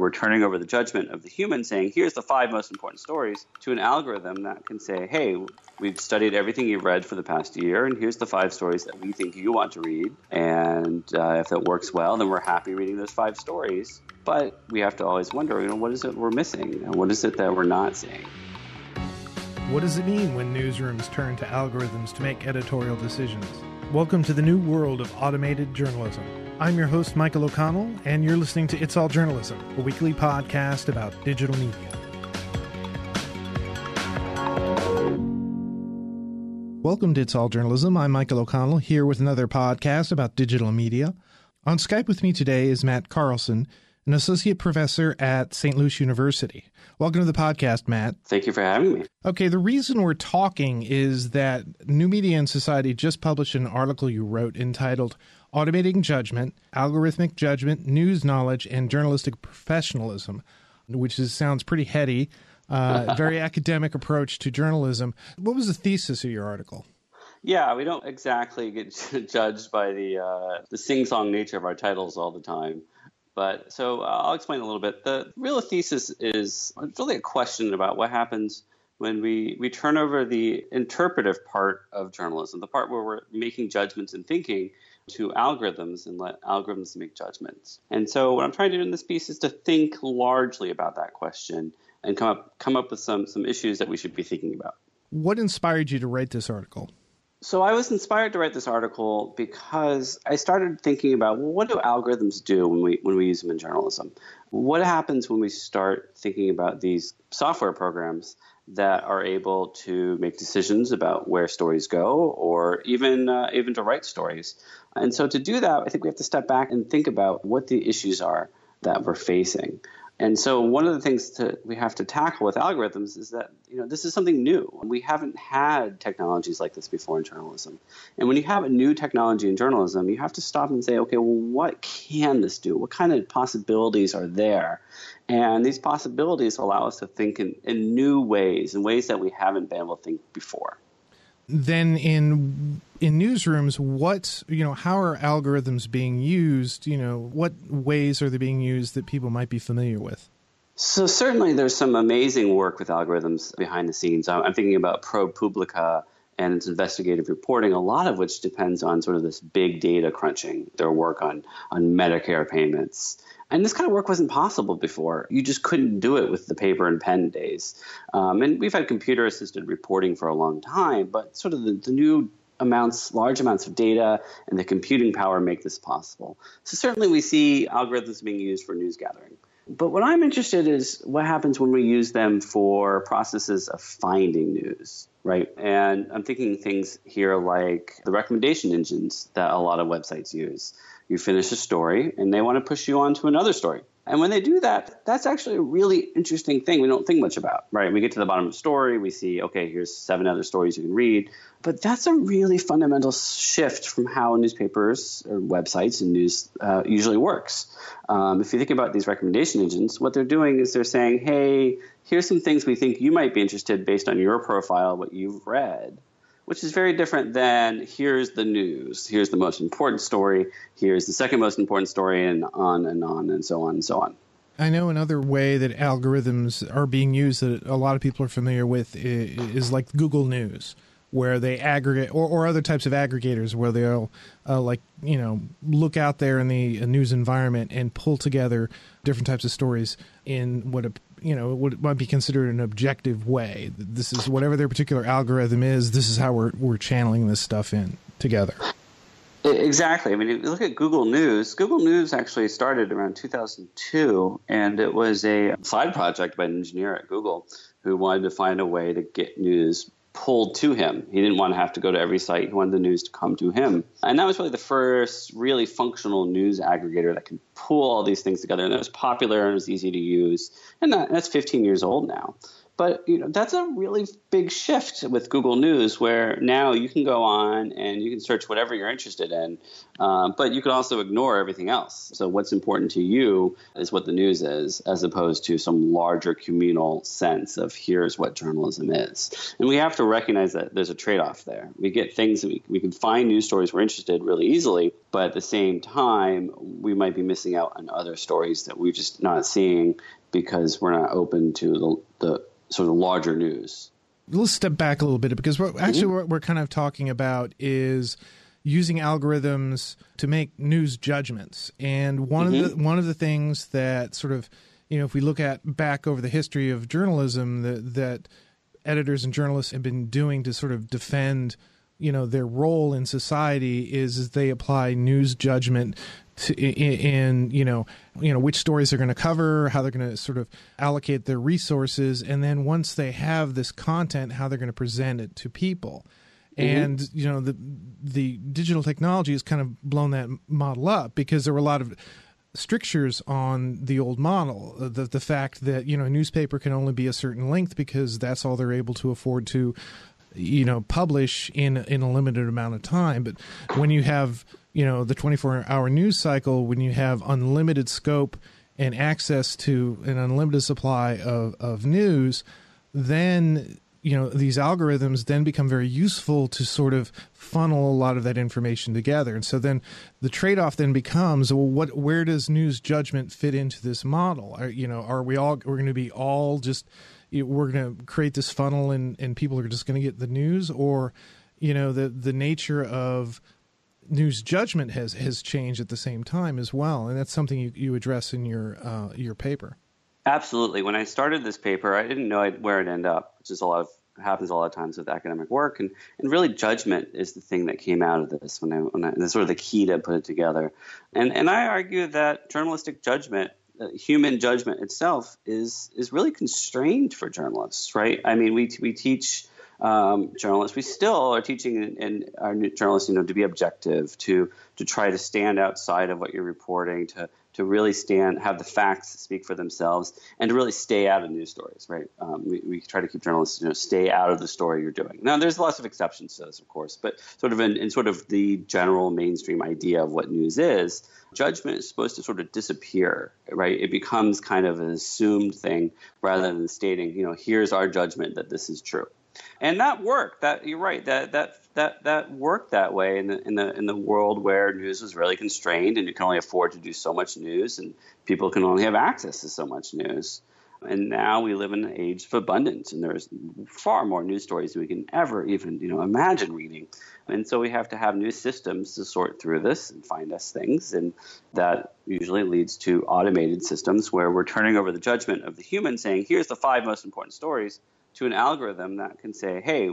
we're turning over the judgment of the human, saying, here's the five most important stories, to an algorithm that can say, hey, we've studied everything you've read for the past year, and here's the five stories that we think you want to read. And uh, if that works well, then we're happy reading those five stories. But we have to always wonder, you know, what is it we're missing? And what is it that we're not seeing? What does it mean when newsrooms turn to algorithms to make editorial decisions? Welcome to the new world of automated journalism. I'm your host, Michael O'Connell, and you're listening to It's All Journalism, a weekly podcast about digital media. Welcome to It's All Journalism. I'm Michael O'Connell here with another podcast about digital media. On Skype with me today is Matt Carlson, an associate professor at St. Louis University. Welcome to the podcast, Matt. Thank you for having me. Okay, the reason we're talking is that New Media and Society just published an article you wrote entitled Automating Judgment, Algorithmic Judgment, News Knowledge, and Journalistic Professionalism, which is, sounds pretty heady. Uh, very academic approach to journalism. What was the thesis of your article? Yeah, we don't exactly get judged by the uh, the sing song nature of our titles all the time. But so uh, I'll explain a little bit. The real thesis is it's really a question about what happens when we, we turn over the interpretive part of journalism, the part where we're making judgments and thinking, to algorithms and let algorithms make judgments. And so what I'm trying to do in this piece is to think largely about that question and come up come up with some some issues that we should be thinking about. What inspired you to write this article? So I was inspired to write this article because I started thinking about well, what do algorithms do when we when we use them in journalism? What happens when we start thinking about these software programs that are able to make decisions about where stories go, or even uh, even to write stories? And so to do that, I think we have to step back and think about what the issues are that we're facing. And so one of the things to, we have to tackle with algorithms is that you know this is something new. We haven't had technologies like this before in journalism. And when you have a new technology in journalism, you have to stop and say, okay, well, what can this do? What kind of possibilities are there? And these possibilities allow us to think in, in new ways, in ways that we haven't been able to think before then in in newsrooms what you know how are algorithms being used? You know what ways are they being used that people might be familiar with? So certainly there's some amazing work with algorithms behind the scenes. I'm thinking about propublica and its investigative reporting, a lot of which depends on sort of this big data crunching, their work on, on Medicare payments. And this kind of work wasn't possible before. You just couldn't do it with the paper and pen days. Um, and we've had computer assisted reporting for a long time, but sort of the, the new amounts, large amounts of data and the computing power make this possible. So certainly we see algorithms being used for news gathering. But what I'm interested in is what happens when we use them for processes of finding news, right? And I'm thinking things here like the recommendation engines that a lot of websites use. You finish a story and they want to push you on to another story. And when they do that, that's actually a really interesting thing we don't think much about, right? We get to the bottom of the story, we see, okay, here's seven other stories you can read. But that's a really fundamental shift from how newspapers or websites and news uh, usually works. Um, if you think about these recommendation engines, what they're doing is they're saying, hey, here's some things we think you might be interested based on your profile, what you've read which is very different than here's the news, here's the most important story, here's the second most important story, and on and on and so on and so on. I know another way that algorithms are being used that a lot of people are familiar with is like Google News, where they aggregate, or, or other types of aggregators where they'll uh, like you know look out there in the news environment and pull together different types of stories in what a you know what might be considered an objective way. This is whatever their particular algorithm is. This is how we're we're channeling this stuff in together. Exactly. I mean, if you look at Google News, Google News actually started around 2002, and it was a side project by an engineer at Google who wanted to find a way to get news pulled to him. He didn't want to have to go to every site. He wanted the news to come to him. And that was really the first really functional news aggregator that could pull all these things together. And it was popular and it was easy to use. And that, that's 15 years old now. But you know that's a really big shift with Google News, where now you can go on and you can search whatever you're interested in, um, but you can also ignore everything else. So what's important to you is what the news is, as opposed to some larger communal sense of here's what journalism is. And we have to recognize that there's a trade-off there. We get things we, we can find news stories we're interested in really easily, but at the same time, we might be missing out on other stories that we're just not seeing because we're not open to the, the sort of larger news. Let's step back a little bit because what, actually mm-hmm. what we're kind of talking about is using algorithms to make news judgments. And one mm-hmm. of the one of the things that sort of you know if we look at back over the history of journalism that that editors and journalists have been doing to sort of defend you know their role in society is, is they apply news judgment to, in, in, you know you know which stories they're going to cover, how they're going to sort of allocate their resources, and then once they have this content, how they're going to present it to people. Mm-hmm. And you know the the digital technology has kind of blown that model up because there were a lot of strictures on the old model. The the fact that you know a newspaper can only be a certain length because that's all they're able to afford to you know publish in in a limited amount of time. But when you have you know the 24 hour news cycle when you have unlimited scope and access to an unlimited supply of, of news then you know these algorithms then become very useful to sort of funnel a lot of that information together. And so then the trade-off then becomes well what where does news judgment fit into this model? Are, you know are we all we're going to be all just we're going to create this funnel and, and people are just going to get the news or you know the the nature of news judgment has has changed at the same time as well. And that's something you, you address in your uh, your paper. Absolutely. When i started this paper i didn't know where it'd end up which is a lot of happens a lot of times with academic work. And, and really judgment is the thing that came out of this when I, when I sort of the key to put it together. And and I argue that journalistic judgment human judgment itself is is really constrained for journalists, right? I mean, we we teach um, journalists. We still are teaching in, in our journalists, you know, to be objective, to to try to stand outside of what you're reporting, to to really stand, have the facts speak for themselves, and to really stay out of news stories. Right? Um, we, we try to keep journalists, you know, stay out of the story you're doing. Now, there's lots of exceptions to this, of course, but sort of in, in sort of the general mainstream idea of what news is, judgment is supposed to sort of disappear. Right? It becomes kind of an assumed thing rather than stating, you know, here's our judgment that this is true and that worked. That you're right. That that that that worked that way in the in the in the world where news was really constrained, and you can only afford to do so much news, and people can only have access to so much news. And now we live in an age of abundance, and there's far more news stories than we can ever even you know imagine reading. And so we have to have new systems to sort through this and find us things, and that usually leads to automated systems where we're turning over the judgment of the human, saying, "Here's the five most important stories." To an algorithm that can say, hey,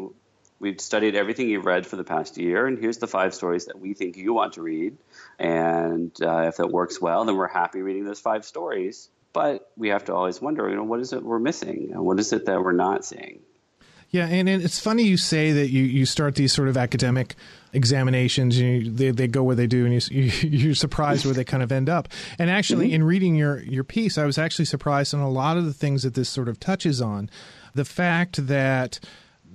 we've studied everything you've read for the past year, and here's the five stories that we think you want to read. And uh, if that works well, then we're happy reading those five stories. But we have to always wonder, you know, what is it we're missing? And what is it that we're not seeing? Yeah, and, and it's funny you say that you, you start these sort of academic examinations and you, they, they go where they do and you, you, are surprised where they kind of end up. And actually, mm-hmm. in reading your, your piece, I was actually surprised on a lot of the things that this sort of touches on the fact that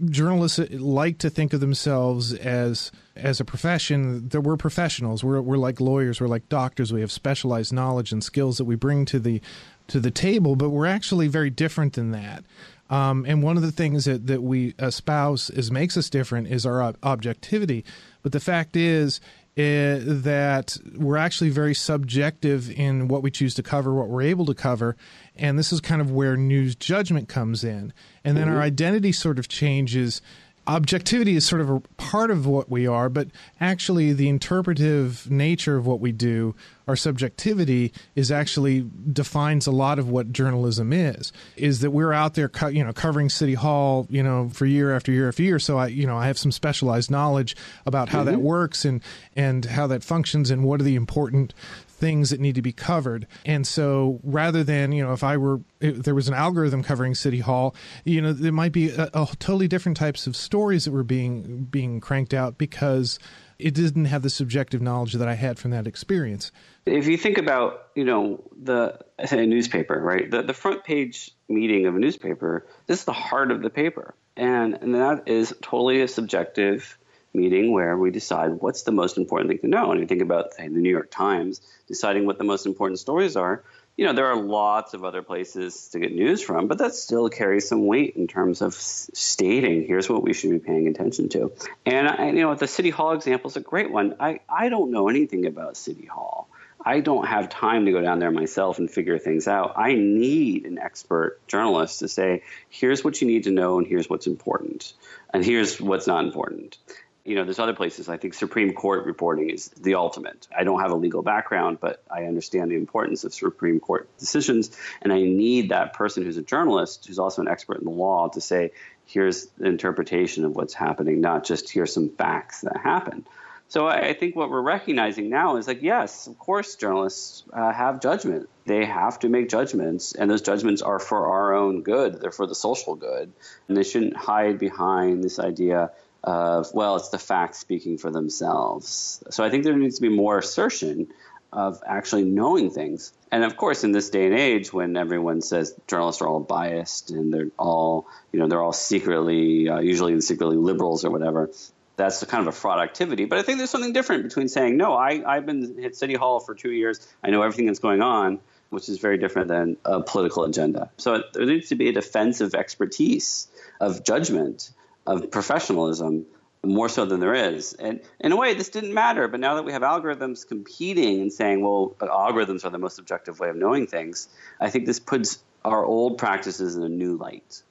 journalists like to think of themselves as as a profession that we're professionals. We're we're like lawyers. We're like doctors. We have specialized knowledge and skills that we bring to the to the table but we're actually very different than that. Um, and one of the things that, that we espouse is makes us different is our ob- objectivity. But the fact is uh, that we're actually very subjective in what we choose to cover, what we're able to cover, and this is kind of where news judgment comes in. And then mm-hmm. our identity sort of changes objectivity is sort of a part of what we are, but actually the interpretive nature of what we do, our subjectivity, is actually defines a lot of what journalism is. Is that we're out there, co- you know, covering City Hall, you know, for year after year after year. So I, you know, I have some specialized knowledge about how mm-hmm. that works and and how that functions and what are the important things that need to be covered. And so rather than, you know, if I were, if there was an algorithm covering City Hall, you know, there might be a, a totally different types of stories that were being, being cranked out because it didn't have the subjective knowledge that I had from that experience. If you think about, you know, the say a newspaper, right? The the front page meeting of a newspaper, this is the heart of the paper. And and that is totally a subjective meeting where we decide what's the most important thing to know. And you think about say, the New York Times deciding what the most important stories are you know, there are lots of other places to get news from, but that still carries some weight in terms of stating here's what we should be paying attention to. And, I, you know, the City Hall example is a great one. I, I don't know anything about City Hall. I don't have time to go down there myself and figure things out. I need an expert journalist to say, here's what you need to know and here's what's important and here's what's not important you know, there's other places. I think Supreme Court reporting is the ultimate. I don't have a legal background, but I understand the importance of Supreme Court decisions, and I need that person who's a journalist, who's also an expert in the law, to say, here's the interpretation of what's happening, not just here's some facts that happen. So I think what we're recognizing now is like, yes, of course, journalists uh, have judgment. They have to make judgments, and those judgments are for our own good. They're for the social good, and they shouldn't hide behind this idea of, well, it's the facts speaking for themselves. So I think there needs to be more assertion of actually knowing things. And of course, in this day and age, when everyone says journalists are all biased and they're all, you know, they're all secretly, uh, usually secretly liberals or whatever, that's kind of a fraud activity. But I think there's something different between saying, no, I, I've been at City Hall for two years, I know everything that's going on, which is very different than a political agenda. So there needs to be a defensive expertise of judgment of professionalism more so than there is. And in a way, this didn't matter. But now that we have algorithms competing and saying, well, algorithms are the most objective way of knowing things, I think this puts our old practices in a new light.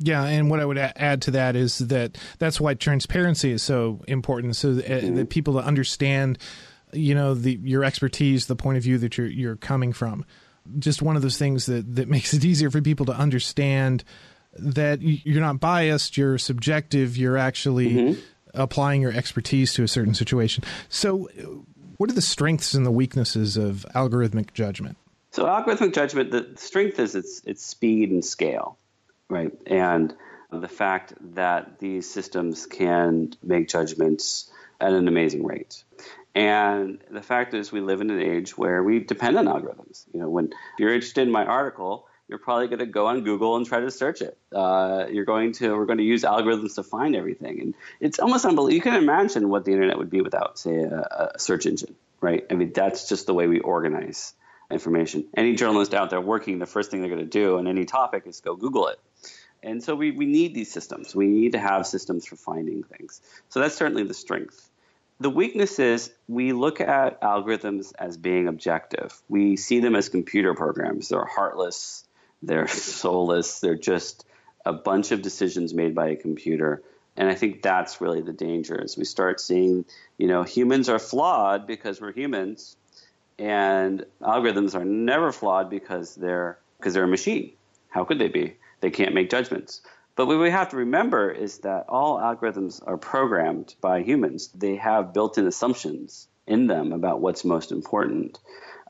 Yeah, and what I would add to that is that that's why transparency is so important, so that, mm-hmm. that people to understand, you know, the your expertise, the point of view that you're you're coming from. Just one of those things that that makes it easier for people to understand that you're not biased, you're subjective, you're actually mm-hmm. applying your expertise to a certain situation. So, what are the strengths and the weaknesses of algorithmic judgment? So, algorithmic judgment, the strength is its its speed and scale, right? And the fact that these systems can make judgments at an amazing rate. And the fact is, we live in an age where we depend on algorithms. You know, when if you're interested in my article, you're probably going to go on Google and try to search it. Uh, you're going to we're going to use algorithms to find everything, and it's almost unbelievable. You can imagine what the internet would be without, say, a, a search engine, right? I mean, that's just the way we organize information. Any journalist out there working, the first thing they're going to do on any topic is go Google it. And so we, we need these systems. We need to have systems for finding things. So that's certainly the strength. The weakness is we look at algorithms as being objective. We see them as computer programs. They're heartless, they're soulless. They're just a bunch of decisions made by a computer. And I think that's really the danger as we start seeing, you know, humans are flawed because we're humans, and algorithms are never flawed because they're because they're a machine. How could they be? They can't make judgments. But what we have to remember is that all algorithms are programmed by humans. They have built in assumptions in them about what's most important.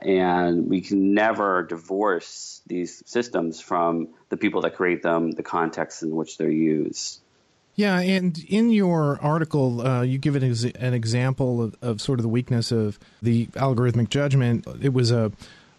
And we can never divorce these systems from the people that create them, the context in which they're used. Yeah, and in your article, uh, you give an, ex- an example of, of, sort of the weakness of the algorithmic judgment. It was a,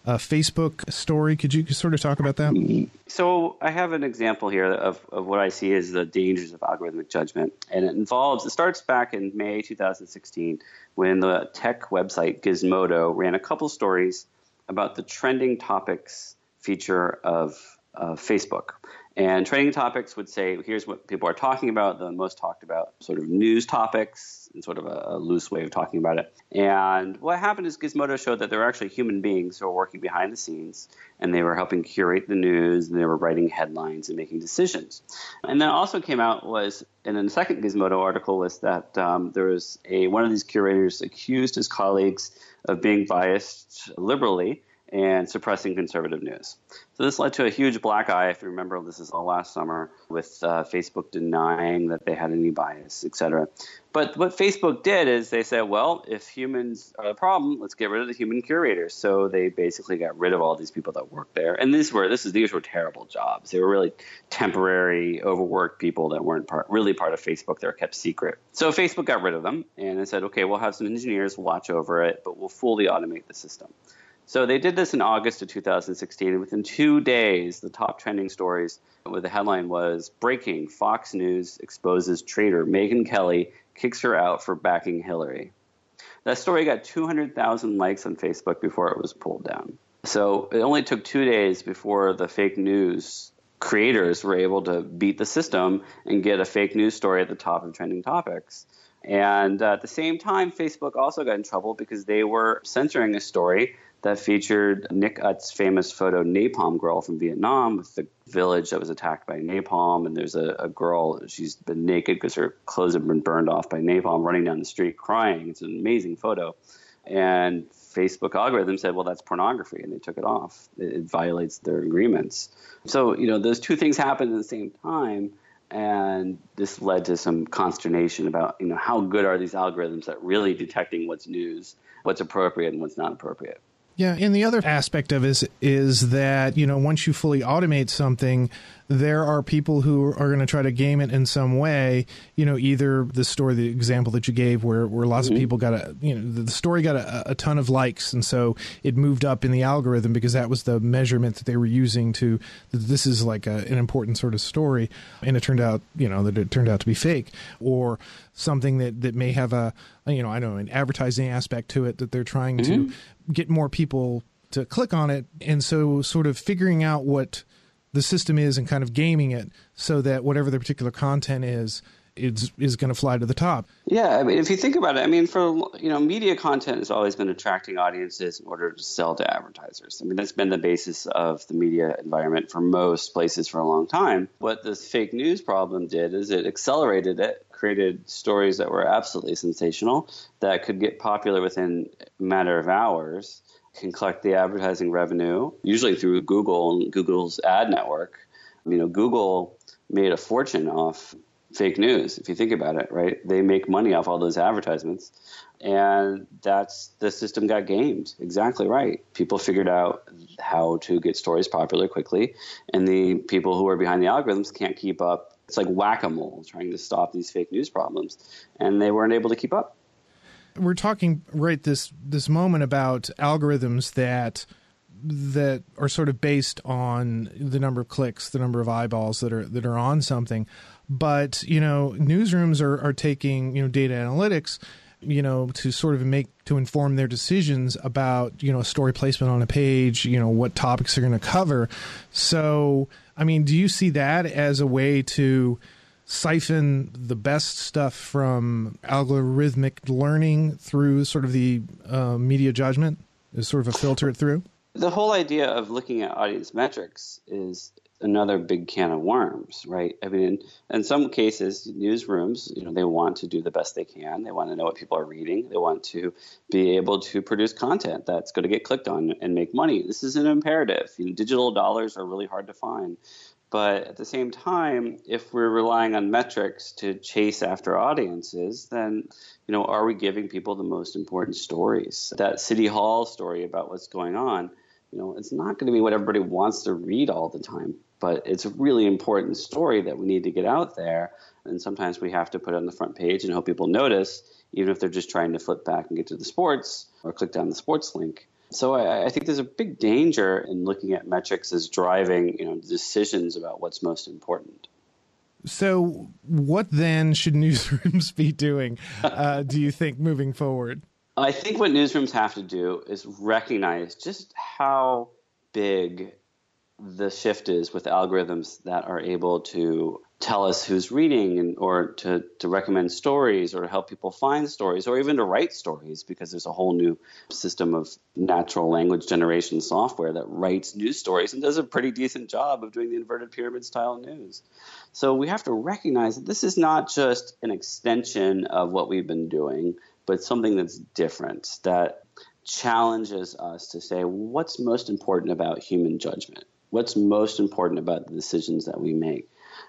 a, Facebook story. Could you sort of talk about that? So, I have an example here of, of what I see as the dangers of algorithmic judgment. And it involves, it starts back in May 2016 when the tech website Gizmodo ran a couple stories about the trending topics feature of uh, Facebook. And trending topics would say, here's what people are talking about, the most talked about sort of news topics, and sort of a, a, loose way of talking about it. And what happened is Gizmodo showed that there were actually human beings who were working behind the scenes, and they were helping curate the news, and they were writing headlines and making decisions. And then also came out was, and then the second Gizmodo article, was that um, there was a one of these curators accused his colleagues of being biased liberally and suppressing conservative news. So this led to a huge black eye. If you remember, this is all last summer with uh, Facebook denying that they had any bias, et cetera. But what Facebook did is they said, well, if humans are the problem, let's get rid of the human curators. So they basically got rid of all these people that worked there. And these were this is these were terrible jobs. They were really temporary, overworked people that weren't part, really part of Facebook. They were kept secret. So Facebook got rid of them and they said, okay, we'll have some engineers watch over it, but we'll fully automate the system. So they did this in August of 2016, and within two days, the top trending stories with the headline was Breaking Fox News exposes traitor Megyn Kelly kicks her out for backing Hillary. That story got 200,000 likes on Facebook before it was pulled down. So it only took two days before the fake news creators were able to beat the system and get a fake news story at the top of trending topics. And at the same time, Facebook also got in trouble because they were censoring a story that featured Nick Ut's famous photo Napalm Girl from Vietnam with the village that was attacked by napalm. And there's a, a girl, she's been naked because her clothes have been burned off by napalm, running down the street crying. It's an amazing photo. And Facebook algorithm said, well, that's pornography, and they took it off. It, it violates their agreements. So, you know, those two things happened at the same time and this led to some consternation about you know how good are these algorithms at really detecting what's news, what's appropriate and what's not appropriate. Yeah, and the other aspect of it is is that you know once you fully automate something, there are people who are going to try to game it in some way. You know, either the story, the example that you gave, where where lots mm-hmm. of people got a you know the story got a, a, ton of likes, and so it moved up in the algorithm because that was the measurement that they were using to this is like a, an important sort of story, and it turned out you know that it turned out to be fake or something that that may have a you know I don't know an advertising aspect to it that they're trying mm-hmm. to get more people to click on it. And so, sort of figuring out what the system is and kind of gaming it so that whatever the particular content is, is is going to fly to the top. Yeah, I mean, if you think about it, I mean, for you know, media content has always been attracting audiences in order to sell to advertisers. I mean, that's been the basis of the media environment for most places for a long time. What this fake news problem did is it accelerated it, created stories that were absolutely sensational that could get popular within a matter of hours, can collect the advertising revenue, usually through Google and Google's ad network. You know, Google made a fortune off fake news if you think about it right? They make money off all those advertisements. And that's the system got gamed. Exactly right. People figured out how to get stories popular quickly and the people who are behind the algorithms can't keep up it's like whack-a-mole trying to stop these fake news problems and they weren't able to keep up we're talking right this this moment about algorithms that that are sort of based on the number of clicks, the number of eyeballs that are that are on something. But you know, newsrooms are are taking you know data analytics, you know, to sort of make to inform their decisions about you know story placement on a page, you know, what topics they're going to cover. So, I mean, do you see that as a way to siphon the best stuff from algorithmic learning through sort of the uh, media judgment? Is sort of a filter it through? The whole idea of looking at audience metrics is another big can of worms, right? I mean, in, in, some cases, newsrooms, you know, they want to do the best they can. They want to know what people are reading. They want to be able to produce content that's going to get clicked on and make money. This is an imperative. You know, digital dollars are really hard to find. But at the same time, if we're relying on metrics to chase after audiences, then you know, are we giving people the most important stories? That City Hall story about what's going on, you know, it's not going to be what everybody wants to read all the time but it's a really important story that we need to get out there. And sometimes we have to put it on the front page and hope people notice, even if they're just trying to flip back and get to the sports or click down the sports link. So I, I think there's a big danger in looking at metrics as driving, you know, decisions about what's most important. So, what then should newsrooms be doing? Uh, do you think moving forward? I think what newsrooms have to do is recognize just how big the shift is with algorithms that are able to tell us who's reading and, or to, to recommend stories or help people find stories or even to write stories because there's a whole new system of natural language generation software that writes news stories and does a pretty decent job of doing the inverted pyramid style news. So we have to recognize that this is not just an extension of what we've been doing, but something that's different that challenges us to say what's most important about human judgment? What's most important about the decisions that we make?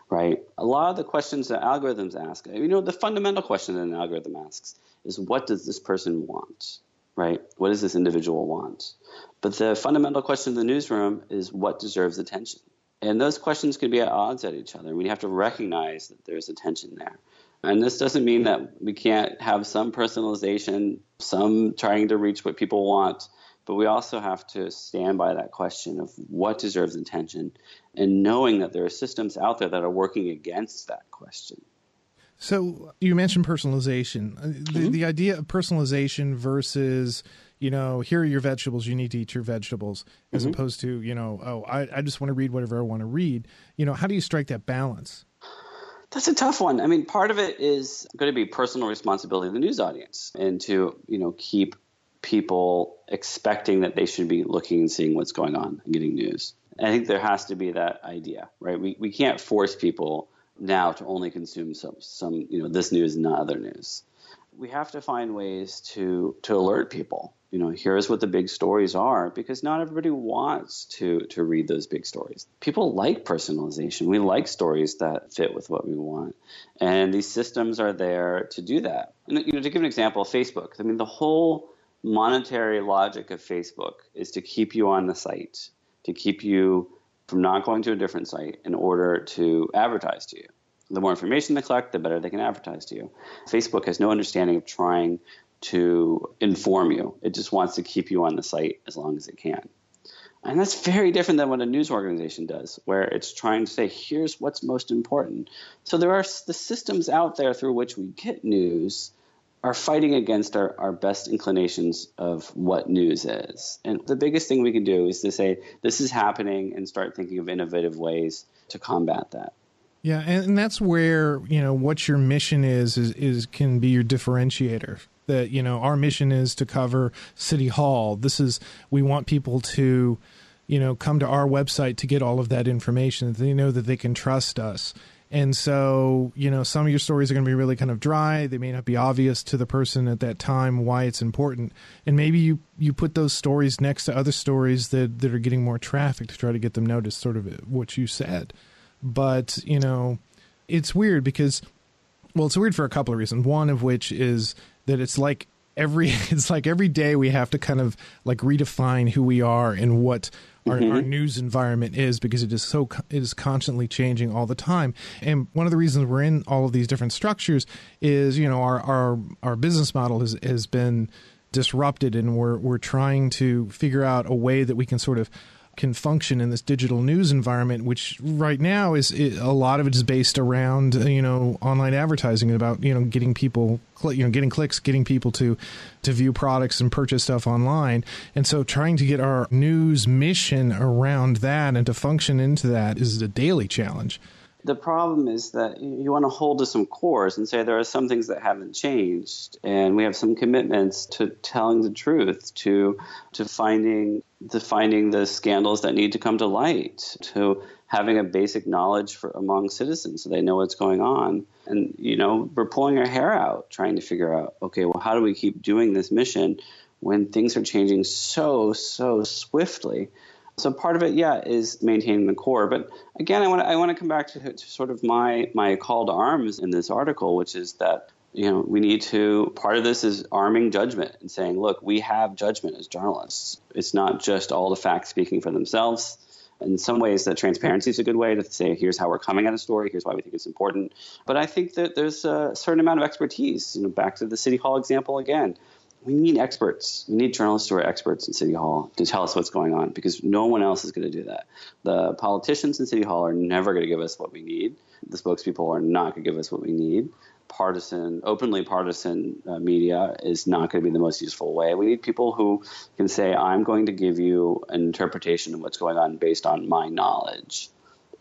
Right? A lot of the questions that algorithms ask, you know, the fundamental question that an algorithm asks is what does this person want? Right? What does this individual want? But the fundamental question in the newsroom is what deserves attention? And those questions can be at odds at each other. We have to recognize that there's a tension there. And this doesn't mean that we can't have some personalization, some trying to reach what people want, but we also have to stand by that question of what deserves attention and knowing that there are systems out there that are working against that question. So you mentioned personalization. Uh, the, mm-hmm. the idea of personalization versus you know, here are your vegetables. You need to eat your vegetables, as mm-hmm. opposed to, you know, oh, I, I just want to read whatever I want to read. You know, how do you strike that balance? That's a tough one. I mean, part of it is going to be personal responsibility of the news audience and to, you know, keep people expecting that they should be looking and seeing what's going on and getting news. I think there has to be that idea, right? We, we can't force people now to only consume some, some, you know, this news and not other news. We have to find ways to, to alert people you know, here's what the big stories are because not everybody wants to to read those big stories. People like personalization. We like stories that fit with what we want. And these systems are there to do that. And you know, to give an example, Facebook. I mean, the whole monetary logic of Facebook is to keep you on the site, to keep you from not going to a different site in order to advertise to you. The more information they collect, the better they can advertise to you. Facebook has no understanding of trying to inform you. It just wants to keep you on the site as long as it can. And that's very different than what a news organization does, where it's trying to say, here's what's most important. So there are the systems out there through which we get news are fighting against our, our best inclinations of what news is. And the biggest thing we can do is to say, this is happening and start thinking of innovative ways to combat that. Yeah, and that's where, you know, what your mission is is, is can be your differentiator that you know our mission is to cover city hall this is we want people to you know come to our website to get all of that information they know that they can trust us and so you know some of your stories are going to be really kind of dry. They may not be obvious to the person at that time why it's important. And maybe you you put those stories next to other stories that that are getting more traffic to try to get them noticed sort of uh, what you said. But you know it's weird because well it's weird for a couple of reasons. One of which is that it's like every it's like every day we have to kind of like redefine who we are and what our, mm-hmm. our, news environment is because it is so it is constantly changing all the time and one of the reasons we're in all of these different structures is you know our our our business model has has been disrupted and we're we're trying to figure out a way that we can sort of can function in this digital news environment, which right now is it, a lot of it is based around uh, you know online advertising and about you know getting people you know getting clicks, getting people to to view products and purchase stuff online, and so trying to get our news mission around that and to function into that is a daily challenge. The problem is that you want to hold to some cores and say there are some things that haven't changed, and we have some commitments to telling the truth, to to finding to finding the scandals that need to come to light, to having a basic knowledge for among citizens so they know what's going on. And you know, we're pulling our hair out trying to figure out, okay, well, how do we keep doing this mission when things are changing so so swiftly? So part of it, yeah, is maintaining the core. But again, I want to I want to come back to, to sort of my my call to arms in this article, which is that you know we need to part of this is arming judgment and saying, look, we have judgment as journalists. It's not just all the facts speaking for themselves. In some ways, that transparency is a good way to say, here's how we're coming at a story, here's why we think it's important. But I think that there's a certain amount of expertise. You know, back to the City Hall example again we need experts. We need journalists who are experts in City Hall to tell us what's going on because no one else is going to do that. The politicians in City Hall are never going to give us what we need. The spokespeople are not going to give us what we need. Partisan, openly partisan uh, media is not going to be the most useful way. We need people who can say, I'm going to give you an interpretation of what's going on based on my knowledge.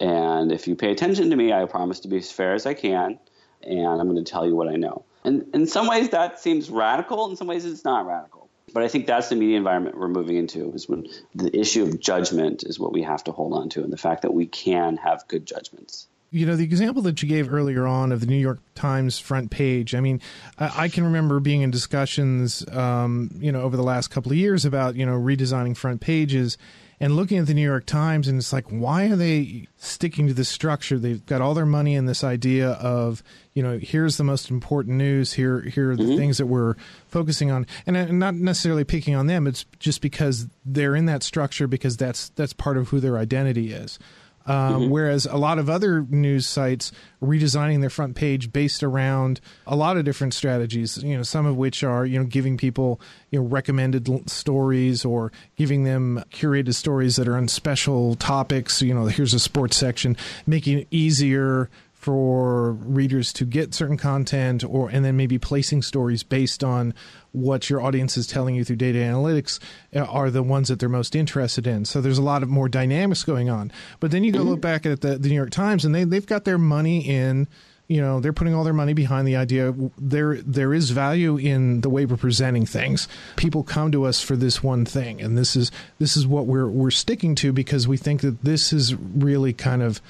And if you pay attention to me, I promise to be as fair as I can, and I'm going to tell you what I know. And in some ways, that seems radical. In some ways, it's not radical. But I think that's the media environment we're moving into is when the issue of judgment is what we have to hold on to, and the fact that we can have good judgments. You know the example that you gave earlier on of the New York Times front page. I mean, I, I can remember being in discussions, um, you know, over the last couple of years about you know redesigning front pages and looking at the New York Times, and it's like, why are they sticking to this structure? They've got all their money in this idea of, you know, here's the most important news. Here, here are the mm-hmm. things that we're focusing on, and I'm not necessarily picking on them. It's just because they're in that structure because that's that's part of who their identity is. Um, mm-hmm. Whereas a lot of other news sites redesigning their front page based around a lot of different strategies, you know, some of which are, you know, giving people, you know, recommended stories or giving them curated stories that are on special topics. You know, here's a sports section, making it easier for readers to get certain content or and then maybe placing stories based on what your audience is telling you through data analytics uh, are the ones that they're most interested in. So there's a lot of more dynamics going on. But then you go mm-hmm. look back at the, the new york times and they, they've got their money in you know they're putting all their money behind the idea there there is value in the way we're presenting things. People come to us for this one thing and this is this is what we're we're sticking to because we think that this is really kind of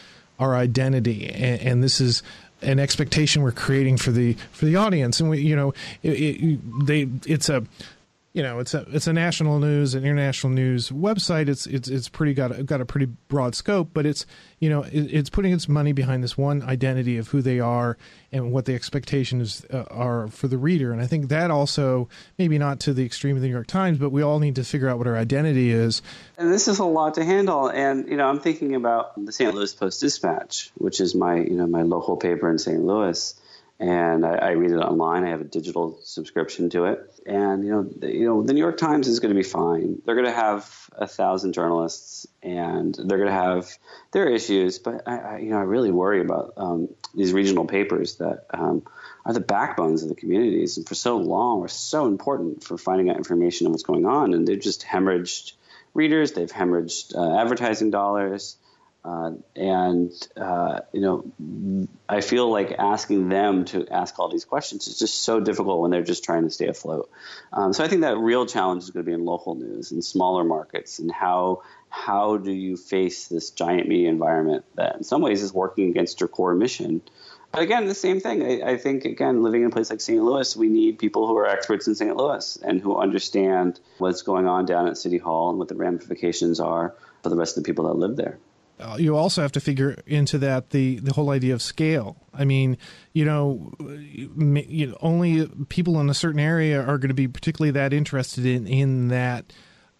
our identity, and, and this is an expectation we're creating for the for the audience. And we, you know, it, it, they it's a you know it's a it's a national news an international news website. It's it's it's pretty got got a pretty broad scope but it's you know it, it's putting its money behind this one identity of who they are and what the expectations uh, are for the reader. And i think that also maybe not to the extreme of the new york times but we all need to figure out what our identity is. And this is a lot to handle. And you know i'm thinking about the st louis post dispatch which is my you know my local paper in st louis and I, I, read it online. I have a digital subscription to it, and you know, the, you know, the New York Times is going to be fine. They're going to have a thousand journalists, and they're going to have their issues. But I, I, you know, I really worry about um, these regional papers that um, are the backbones of the communities, and for so long were so important for finding out information on what's going on, and they've just hemorrhaged readers. They've hemorrhaged uh, advertising dollars. Uh, and uh, you know, I feel like asking them to ask all these questions is just so difficult when they're just trying to stay afloat. Um, so I think that real challenge is going to be in local news and smaller markets, and how how do you face this giant media environment that in some ways is working against your core mission. But again, the same thing. I, I think again, living in a place like St. Louis, we need people who are experts in St. Louis and who understand what's going on down at City Hall and what the ramifications are for the rest of the people that live there. Uh, you also have to figure into that the the whole idea of scale. I mean, you know, you know only people in a certain area are going to be particularly that interested in in that.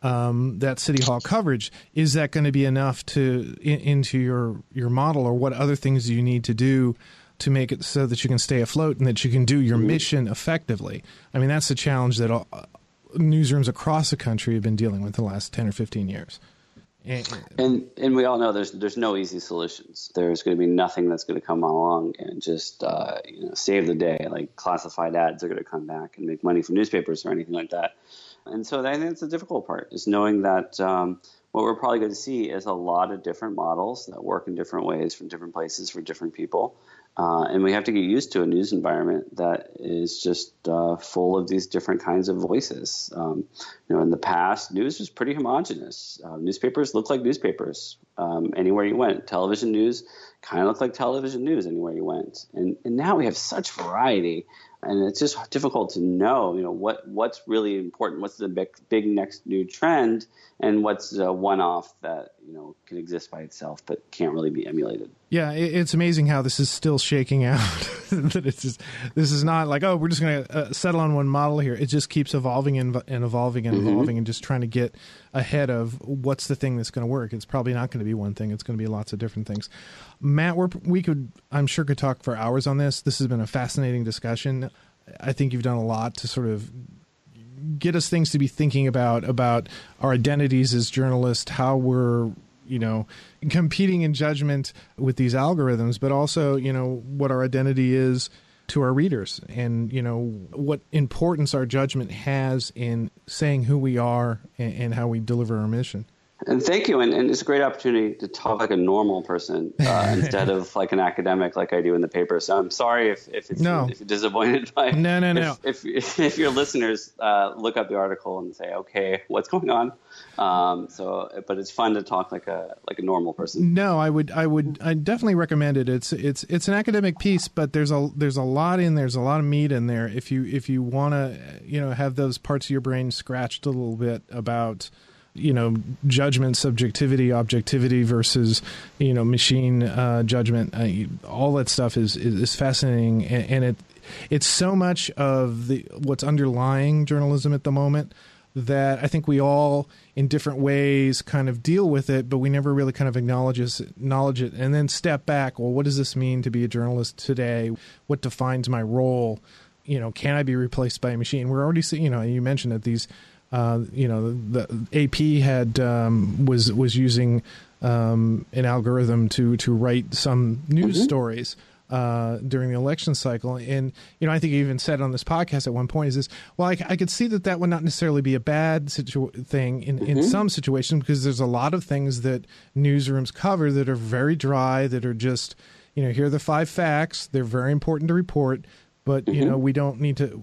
Um, that city hall coverage is that going to be enough to in, into your your model or what other things do you need to do to make it so that you can stay afloat and that you can do your mm-hmm. mission effectively i mean that's the challenge that all, newsrooms across the country have been dealing with the last 10 or 15 years and and we all know there's there's no easy solutions. There's going to be nothing that's going to come along and just uh, you know save the day. Like classified ads are going to come back and make money from newspapers or anything like that. And so I think that's the difficult part is knowing that um, what we're probably going to see is a lot of different models that work in different ways from different places for different people. Uh, and we have to get used to a news environment that is just uh, full of these different kinds of voices. Um, you know, in the past, news was pretty homogenous. Uh, newspapers looked like newspapers um, anywhere you went. Television news kind of looked like television news anywhere you went. And, and now we have such variety and it's just difficult to know, you know, what what's really important, what's the big, big next new trend, and what's a one-off that you know can exist by itself but can't really be emulated. Yeah, it's amazing how this is still shaking out. that it's just, this is not like oh we're just going to uh, settle on one model here. It just keeps evolving and, and evolving and mm-hmm. evolving and just trying to get ahead of what's the thing that's going to work. It's probably not going to be one thing. It's going to be lots of different things. Matt, we're, we could, I'm sure, could talk for hours on this. This has been a fascinating discussion. I think you've done a lot to sort of get us things to be thinking about about our identities as journalists, how we're you know competing in judgment with these algorithms, but also you know what our identity is to our readers, and you know what importance our judgment has in saying who we are and, and how we deliver our mission. And thank you. And, and, it's a great opportunity to talk like a normal person uh, instead of like an academic like I do in the paper. So I'm sorry if, if, it's, no. if you're disappointed by No, no, no. If, if, if your listeners uh, look up the article and say, okay, what's going on? Um, so, but it's fun to talk like a like a normal person. No, I would, I would, I definitely recommend it. It's it's it's an academic piece, but there's a there's a lot in there. there's a lot of meat in there. If you if you want to, you know, have those parts of your brain scratched a little bit about you know judgment subjectivity objectivity versus you know machine uh, judgment. Uh, all that stuff is is, is fascinating. And, and, it it's so much of the what's underlying journalism at the moment that I think we all in different ways kind of deal with it but we never really kind of acknowledge acknowledge it and then step back. Well what does this mean to be a journalist today? What defines my role? You know can I be replaced by a machine? We're already seeing you know you mentioned that these uh, you know, the AP had um, was was using um, an algorithm to to write some news mm-hmm. stories. Uh, during the election cycle. And, you know, I think he even said on this podcast at one point is this, well, I, I could see that that would not necessarily be a bad situ- thing in, mm-hmm. in some situations because there's a lot of things that newsrooms cover that are very dry, that are just, you know, here are the five facts. They're very important to report, but, mm-hmm. you know, we don't need to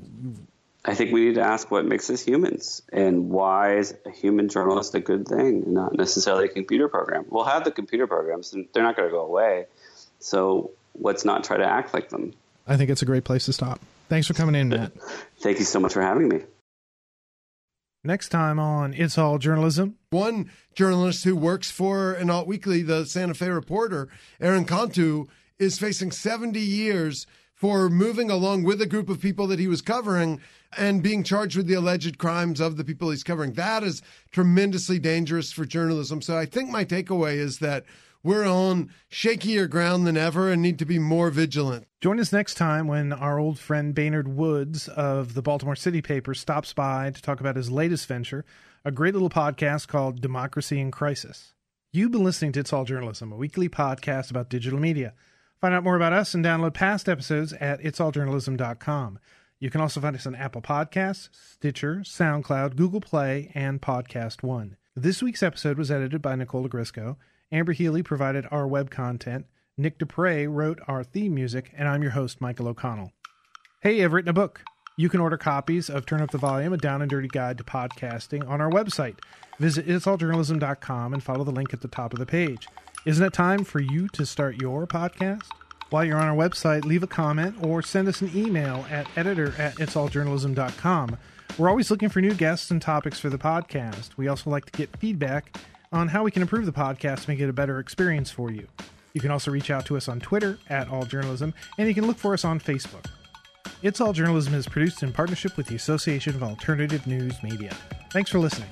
I think we need to ask what makes us humans and why is a human journalist a good thing, not necessarily a computer program. We'll have the computer programs, and they're not going to go away. So let's not try to act like them. I think it's a great place to stop. Thanks for coming in, Matt. Thank you so much for having me. Next time on It's All Journalism. One journalist who works for an alt weekly, the Santa Fe Reporter, Aaron Cantu, is facing 70 years for moving along with a group of people that he was covering and being charged with the alleged crimes of the people he's covering. That is tremendously dangerous for journalism. So I think my takeaway is that we're on shakier ground than ever and need to be more vigilant. Join us next time when our old friend Baynard Woods of the Baltimore City paper stops by to talk about his latest venture, a great little podcast called Democracy in Crisis. You've been listening to It's All Journalism, a weekly podcast about digital media. Find out more about us and download past episodes at itsalljournalism.com. You can also find us on Apple Podcasts, Stitcher, SoundCloud, Google Play, and Podcast One. This week's episode was edited by Nicole Grisco. Amber Healy provided our web content. Nick Dupre wrote our theme music, and I'm your host, Michael O'Connell. Hey, I've written a book. You can order copies of Turn Up the Volume, a down and dirty guide to podcasting on our website. Visit itsalljournalism.com and follow the link at the top of the page. Isn't it time for you to start your podcast? While you're on our website, leave a comment or send us an email at editor at itsalljournalism.com. We're always looking for new guests and topics for the podcast. We also like to get feedback on how we can improve the podcast to make it a better experience for you. You can also reach out to us on Twitter at All Journalism, and you can look for us on Facebook. It's All Journalism is produced in partnership with the Association of Alternative News Media. Thanks for listening.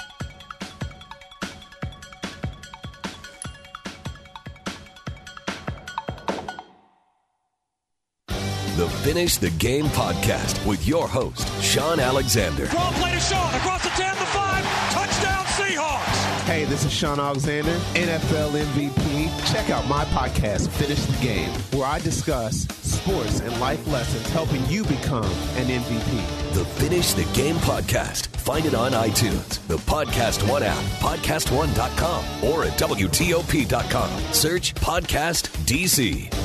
The Finish the Game podcast with your host, Shaun Alexander. Draw play to Shaun across the 10 to 5. Touchdown Seahawks. Hey, this is Shaun Alexander, NFL MVP. Check out my podcast, Finish the Game, where I discuss sports and life lessons helping you become an MVP. The Finish the Game podcast. Find it on iTunes, the Podcast One app, podcastone.com, or at WTOP.com. Search Podcast DC.